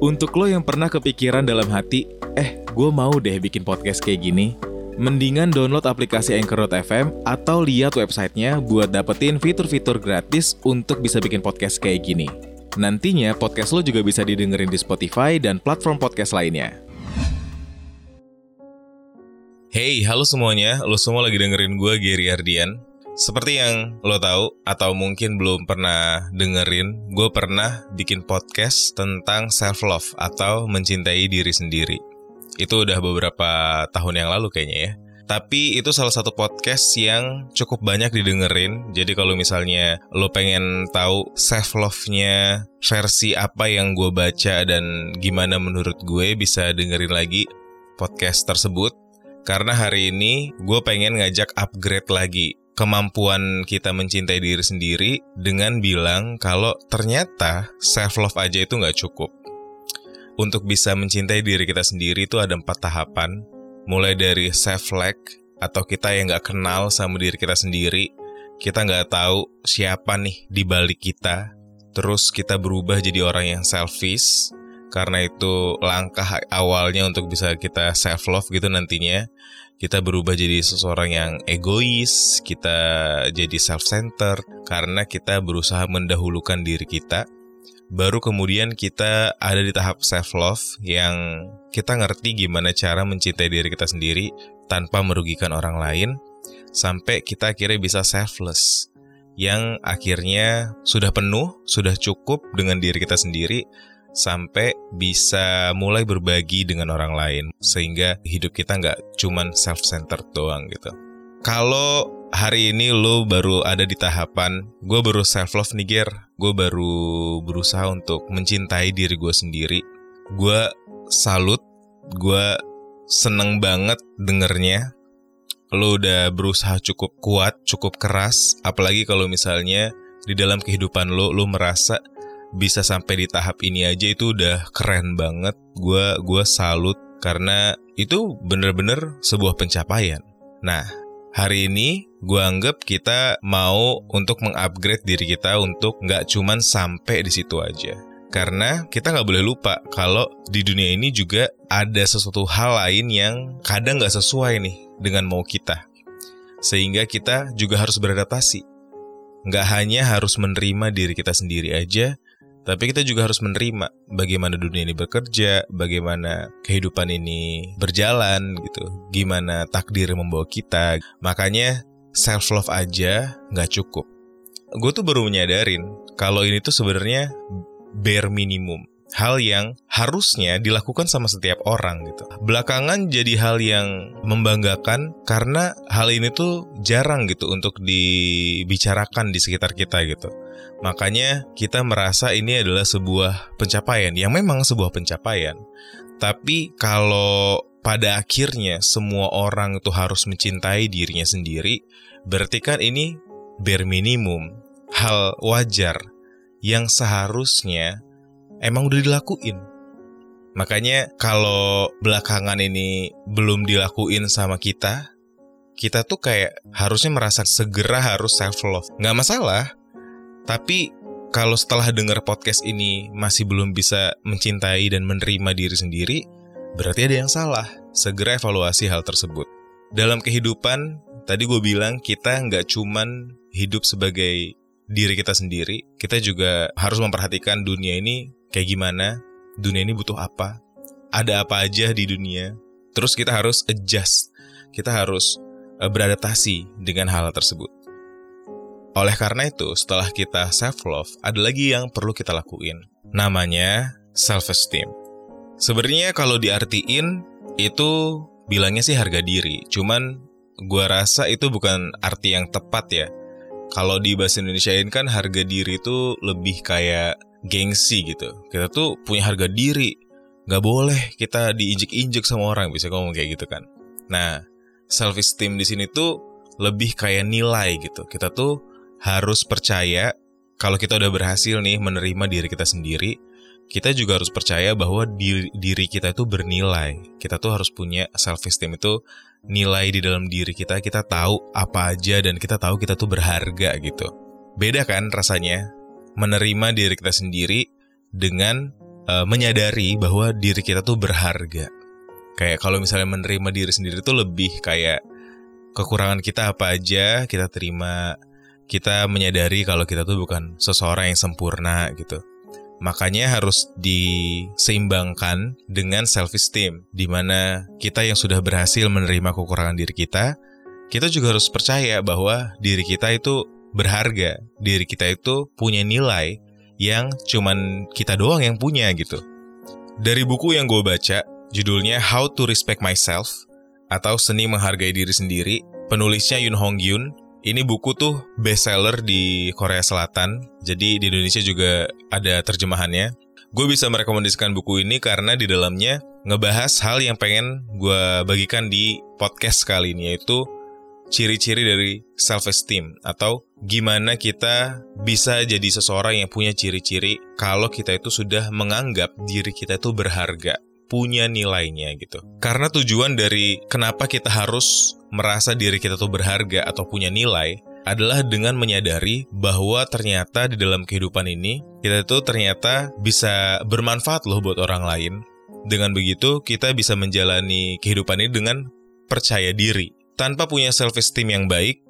Untuk lo yang pernah kepikiran dalam hati, eh gue mau deh bikin podcast kayak gini, mendingan download aplikasi Anchor.fm atau lihat websitenya buat dapetin fitur-fitur gratis untuk bisa bikin podcast kayak gini. Nantinya podcast lo juga bisa didengerin di Spotify dan platform podcast lainnya. Hey, halo semuanya. Lo semua lagi dengerin gue, Gary Ardian. Seperti yang lo tahu atau mungkin belum pernah dengerin, gue pernah bikin podcast tentang self love atau mencintai diri sendiri. Itu udah beberapa tahun yang lalu kayaknya ya. Tapi itu salah satu podcast yang cukup banyak didengerin. Jadi kalau misalnya lo pengen tahu self love-nya versi apa yang gue baca dan gimana menurut gue bisa dengerin lagi podcast tersebut. Karena hari ini gue pengen ngajak upgrade lagi kemampuan kita mencintai diri sendiri dengan bilang kalau ternyata self love aja itu nggak cukup. Untuk bisa mencintai diri kita sendiri itu ada empat tahapan, mulai dari self like atau kita yang nggak kenal sama diri kita sendiri, kita nggak tahu siapa nih di balik kita, terus kita berubah jadi orang yang selfish, karena itu langkah awalnya untuk bisa kita self love gitu nantinya kita berubah jadi seseorang yang egois, kita jadi self-centered karena kita berusaha mendahulukan diri kita. Baru kemudian kita ada di tahap self-love yang kita ngerti gimana cara mencintai diri kita sendiri tanpa merugikan orang lain, sampai kita akhirnya bisa selfless, yang akhirnya sudah penuh, sudah cukup dengan diri kita sendiri, sampai bisa mulai berbagi dengan orang lain sehingga hidup kita nggak cuman self-centered doang gitu. Kalau hari ini lo baru ada di tahapan gue baru self love nih Ger, gue baru berusaha untuk mencintai diri gue sendiri. Gue salut, gue seneng banget dengernya. Lo udah berusaha cukup kuat, cukup keras, apalagi kalau misalnya di dalam kehidupan lo, lo merasa bisa sampai di tahap ini aja itu udah keren banget. Gua gua salut karena itu bener-bener sebuah pencapaian. Nah, hari ini gue anggap kita mau untuk mengupgrade diri kita untuk nggak cuman sampai di situ aja. Karena kita nggak boleh lupa kalau di dunia ini juga ada sesuatu hal lain yang kadang nggak sesuai nih dengan mau kita. Sehingga kita juga harus beradaptasi. Nggak hanya harus menerima diri kita sendiri aja, tapi kita juga harus menerima bagaimana dunia ini bekerja, bagaimana kehidupan ini berjalan gitu, gimana takdir membawa kita. Makanya self love aja nggak cukup. Gue tuh baru menyadarin kalau ini tuh sebenarnya bare minimum hal yang harusnya dilakukan sama setiap orang gitu. Belakangan jadi hal yang membanggakan karena hal ini tuh jarang gitu untuk dibicarakan di sekitar kita gitu. Makanya kita merasa ini adalah sebuah pencapaian yang memang sebuah pencapaian. Tapi kalau pada akhirnya semua orang itu harus mencintai dirinya sendiri, berarti kan ini bare minimum, hal wajar yang seharusnya emang udah dilakuin. Makanya kalau belakangan ini belum dilakuin sama kita, kita tuh kayak harusnya merasa segera harus self love. Nggak masalah, tapi kalau setelah dengar podcast ini masih belum bisa mencintai dan menerima diri sendiri, berarti ada yang salah. Segera evaluasi hal tersebut. Dalam kehidupan, tadi gue bilang kita nggak cuman hidup sebagai diri kita sendiri, kita juga harus memperhatikan dunia ini kayak gimana, dunia ini butuh apa, ada apa aja di dunia. Terus kita harus adjust, kita harus uh, beradaptasi dengan hal tersebut. Oleh karena itu, setelah kita self love, ada lagi yang perlu kita lakuin. Namanya self esteem. Sebenarnya kalau diartiin itu bilangnya sih harga diri, cuman gua rasa itu bukan arti yang tepat ya. Kalau di bahasa Indonesia ini kan harga diri itu lebih kayak gengsi gitu. Kita tuh punya harga diri. Gak boleh kita diinjek-injek sama orang, bisa ngomong kayak gitu kan. Nah, self esteem di sini tuh lebih kayak nilai gitu. Kita tuh harus percaya kalau kita udah berhasil nih menerima diri kita sendiri, kita juga harus percaya bahwa diri, diri kita itu bernilai. Kita tuh harus punya self esteem itu nilai di dalam diri kita. Kita tahu apa aja dan kita tahu kita tuh berharga gitu. Beda kan rasanya menerima diri kita sendiri dengan uh, menyadari bahwa diri kita tuh berharga. Kayak kalau misalnya menerima diri sendiri tuh lebih kayak kekurangan kita apa aja kita terima. Kita menyadari kalau kita tuh bukan seseorang yang sempurna gitu. Makanya harus diseimbangkan dengan self esteem di mana kita yang sudah berhasil menerima kekurangan diri kita, kita juga harus percaya bahwa diri kita itu berharga, diri kita itu punya nilai yang cuman kita doang yang punya gitu. Dari buku yang gue baca, judulnya How to Respect Myself atau Seni Menghargai Diri Sendiri, penulisnya Yoon Hong Yoon. Ini buku tuh bestseller di Korea Selatan, jadi di Indonesia juga ada terjemahannya. Gue bisa merekomendasikan buku ini karena di dalamnya ngebahas hal yang pengen gue bagikan di podcast kali ini, yaitu ciri-ciri dari self-esteem atau gimana kita bisa jadi seseorang yang punya ciri-ciri kalau kita itu sudah menganggap diri kita itu berharga, punya nilainya gitu. Karena tujuan dari kenapa kita harus merasa diri kita tuh berharga atau punya nilai adalah dengan menyadari bahwa ternyata di dalam kehidupan ini kita itu ternyata bisa bermanfaat loh buat orang lain. Dengan begitu kita bisa menjalani kehidupan ini dengan percaya diri tanpa punya self esteem yang baik,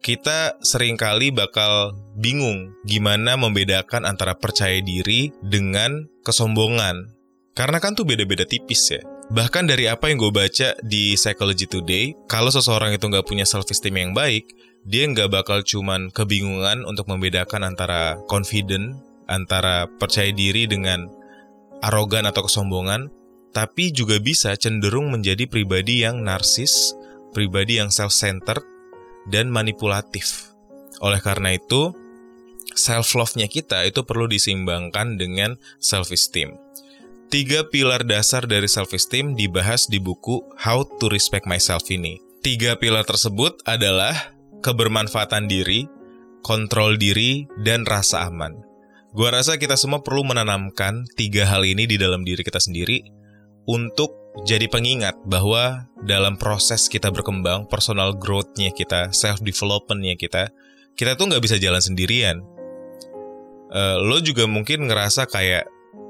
kita sering kali bakal bingung gimana membedakan antara percaya diri dengan kesombongan. Karena kan tuh beda-beda tipis ya. Bahkan dari apa yang gue baca di Psychology Today, kalau seseorang itu nggak punya self esteem yang baik, dia nggak bakal cuman kebingungan untuk membedakan antara confident, antara percaya diri dengan arogan atau kesombongan, tapi juga bisa cenderung menjadi pribadi yang narsis, pribadi yang self-centered dan manipulatif. Oleh karena itu, self-love-nya kita itu perlu disimbangkan dengan self-esteem. Tiga pilar dasar dari self-esteem dibahas di buku How to Respect Myself ini. Tiga pilar tersebut adalah kebermanfaatan diri, kontrol diri, dan rasa aman. Gua rasa kita semua perlu menanamkan tiga hal ini di dalam diri kita sendiri untuk jadi pengingat bahwa dalam proses kita berkembang, personal growth-nya kita, self-development-nya kita, kita tuh nggak bisa jalan sendirian. Uh, lo juga mungkin ngerasa kayak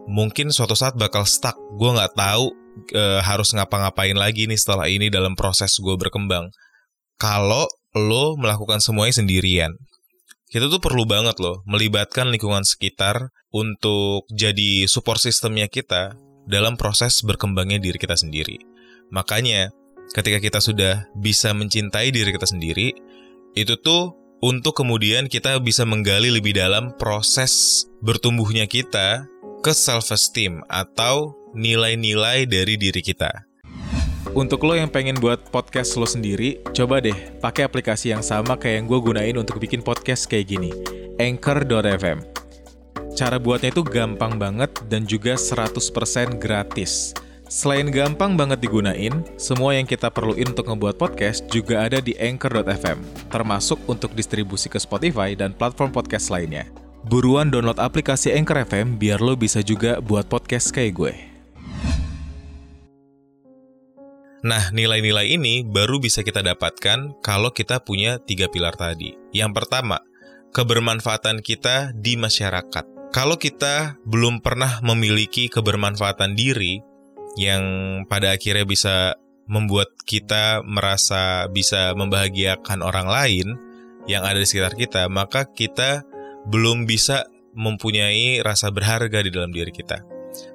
mungkin suatu saat bakal stuck. Gue nggak tahu uh, harus ngapa-ngapain lagi nih setelah ini dalam proses gue berkembang. Kalau lo melakukan semuanya sendirian, kita tuh perlu banget loh melibatkan lingkungan sekitar untuk jadi support sistemnya kita dalam proses berkembangnya diri kita sendiri. Makanya, ketika kita sudah bisa mencintai diri kita sendiri, itu tuh untuk kemudian kita bisa menggali lebih dalam proses bertumbuhnya kita ke self-esteem atau nilai-nilai dari diri kita. Untuk lo yang pengen buat podcast lo sendiri, coba deh pakai aplikasi yang sama kayak yang gue gunain untuk bikin podcast kayak gini, Anchor.fm. Cara buatnya itu gampang banget dan juga 100% gratis. Selain gampang banget digunain, semua yang kita perluin untuk ngebuat podcast juga ada di Anchor.fm, termasuk untuk distribusi ke Spotify dan platform podcast lainnya. Buruan download aplikasi Anchor FM biar lo bisa juga buat podcast kayak gue. Nah, nilai-nilai ini baru bisa kita dapatkan kalau kita punya tiga pilar tadi. Yang pertama, kebermanfaatan kita di masyarakat kalau kita belum pernah memiliki kebermanfaatan diri yang pada akhirnya bisa membuat kita merasa bisa membahagiakan orang lain yang ada di sekitar kita, maka kita belum bisa mempunyai rasa berharga di dalam diri kita.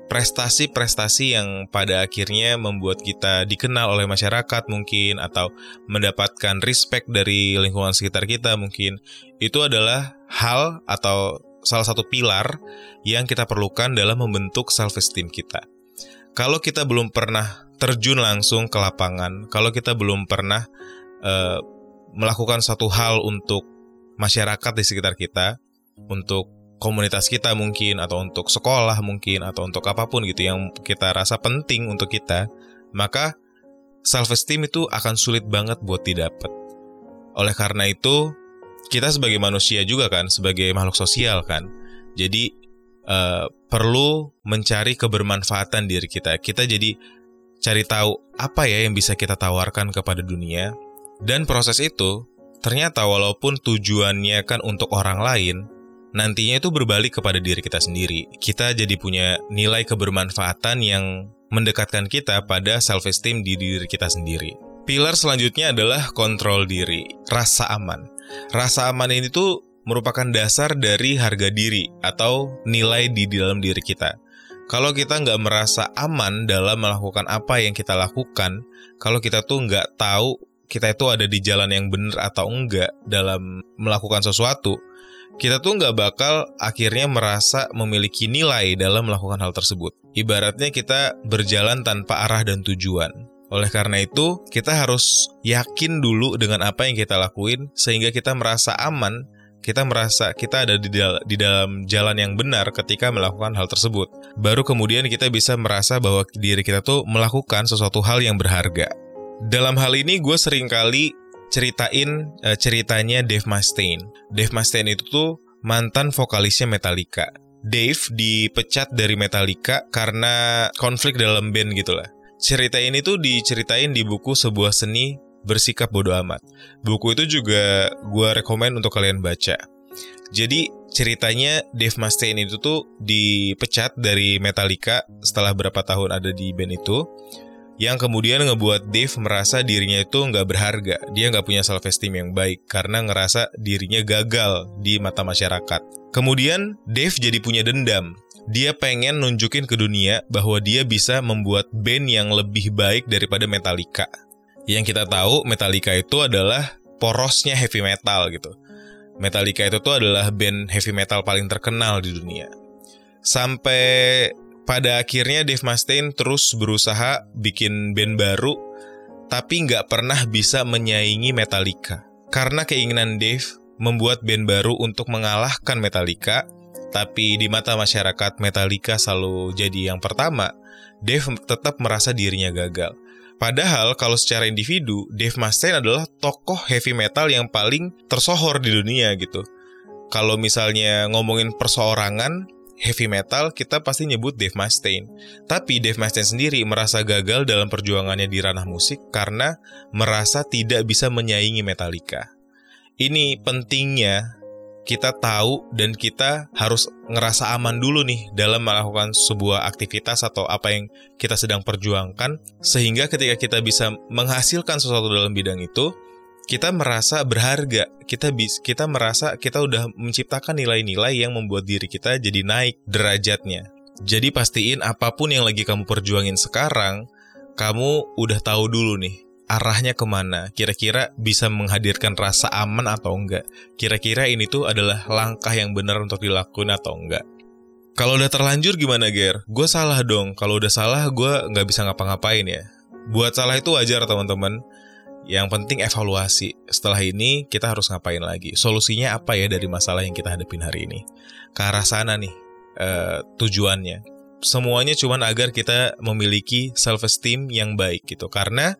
Prestasi-prestasi yang pada akhirnya membuat kita dikenal oleh masyarakat mungkin atau mendapatkan respect dari lingkungan sekitar kita mungkin itu adalah hal atau salah satu pilar yang kita perlukan dalam membentuk self esteem kita. Kalau kita belum pernah terjun langsung ke lapangan, kalau kita belum pernah uh, melakukan satu hal untuk masyarakat di sekitar kita, untuk komunitas kita mungkin atau untuk sekolah mungkin atau untuk apa pun gitu yang kita rasa penting untuk kita, maka self esteem itu akan sulit banget buat didapat. Oleh karena itu, kita sebagai manusia juga kan, sebagai makhluk sosial kan. Jadi uh, perlu mencari kebermanfaatan diri kita. Kita jadi cari tahu apa ya yang bisa kita tawarkan kepada dunia. Dan proses itu ternyata walaupun tujuannya kan untuk orang lain, nantinya itu berbalik kepada diri kita sendiri. Kita jadi punya nilai kebermanfaatan yang mendekatkan kita pada self-esteem di diri kita sendiri. Pilar selanjutnya adalah kontrol diri, rasa aman. Rasa aman ini tuh merupakan dasar dari harga diri atau nilai di dalam diri kita. Kalau kita nggak merasa aman dalam melakukan apa yang kita lakukan, kalau kita tuh nggak tahu kita itu ada di jalan yang benar atau enggak dalam melakukan sesuatu, kita tuh nggak bakal akhirnya merasa memiliki nilai dalam melakukan hal tersebut. Ibaratnya kita berjalan tanpa arah dan tujuan. Oleh karena itu, kita harus yakin dulu dengan apa yang kita lakuin sehingga kita merasa aman, kita merasa kita ada di, dal di dalam jalan yang benar ketika melakukan hal tersebut. Baru kemudian kita bisa merasa bahwa diri kita tuh melakukan sesuatu hal yang berharga. Dalam hal ini gue sering kali ceritain uh, ceritanya Dave Mustaine. Dave Mustaine itu tuh mantan vokalisnya Metallica. Dave dipecat dari Metallica karena konflik dalam band gitu lah. Cerita ini tuh diceritain di buku sebuah seni bersikap bodoh amat. Buku itu juga gue rekomend untuk kalian baca. Jadi ceritanya Dave Mustaine itu tuh dipecat dari Metallica setelah berapa tahun ada di band itu yang kemudian ngebuat Dave merasa dirinya itu nggak berharga. Dia nggak punya self-esteem yang baik karena ngerasa dirinya gagal di mata masyarakat. Kemudian Dave jadi punya dendam. Dia pengen nunjukin ke dunia bahwa dia bisa membuat band yang lebih baik daripada Metallica. Yang kita tahu Metallica itu adalah porosnya heavy metal gitu. Metallica itu tuh adalah band heavy metal paling terkenal di dunia. Sampai pada akhirnya Dave Mustaine terus berusaha bikin band baru, tapi nggak pernah bisa menyaingi Metallica. Karena keinginan Dave membuat band baru untuk mengalahkan Metallica, tapi di mata masyarakat Metallica selalu jadi yang pertama, Dave tetap merasa dirinya gagal. Padahal kalau secara individu, Dave Mustaine adalah tokoh heavy metal yang paling tersohor di dunia gitu. Kalau misalnya ngomongin perseorangan, heavy metal, kita pasti nyebut Dave Mustaine. Tapi Dave Mustaine sendiri merasa gagal dalam perjuangannya di ranah musik karena merasa tidak bisa menyaingi Metallica. Ini pentingnya kita tahu dan kita harus ngerasa aman dulu nih dalam melakukan sebuah aktivitas atau apa yang kita sedang perjuangkan sehingga ketika kita bisa menghasilkan sesuatu dalam bidang itu kita merasa berharga. Kita bis, kita merasa kita udah menciptakan nilai-nilai yang membuat diri kita jadi naik derajatnya. Jadi pastiin apa pun yang lagi kamu perjuangin sekarang, kamu udah tahu dulu nih arahnya ke mana. Kira-kira bisa menghadirkan rasa aman atau enggak. Kira-kira ini tuh adalah langkah yang benar untuk dilakukan atau enggak. Kalau udah terlanjur gimana, Ger? Gue salah dong. Kalau udah salah, gue nggak bisa ngapa-ngapain ya. Buat salah itu wajar, teman-teman yang penting evaluasi. Setelah ini kita harus ngapain lagi? Solusinya apa ya dari masalah yang kita hadapin hari ini? Ke arah sana nih uh, tujuannya. Semuanya cuma agar kita memiliki self esteem yang baik gitu. Karena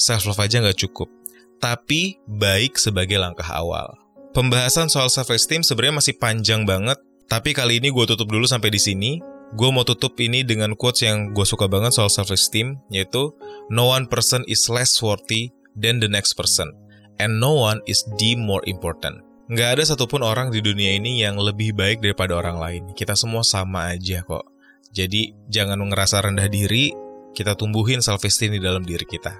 self love aja nggak cukup. Tapi baik sebagai langkah awal. Pembahasan soal self esteem sebenarnya masih panjang banget. Tapi kali ini gue tutup dulu sampai di sini. Gue mau tutup ini dengan quotes yang gue suka banget soal self esteem, yaitu No one person is less worthy than the next person, and no one is the more important. Nggak ada satupun orang di dunia ini yang lebih baik daripada orang lain. Kita semua sama aja kok. Jadi jangan ngerasa rendah diri, kita tumbuhin self-esteem di dalam diri kita.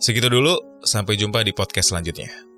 Segitu dulu, sampai jumpa di podcast selanjutnya.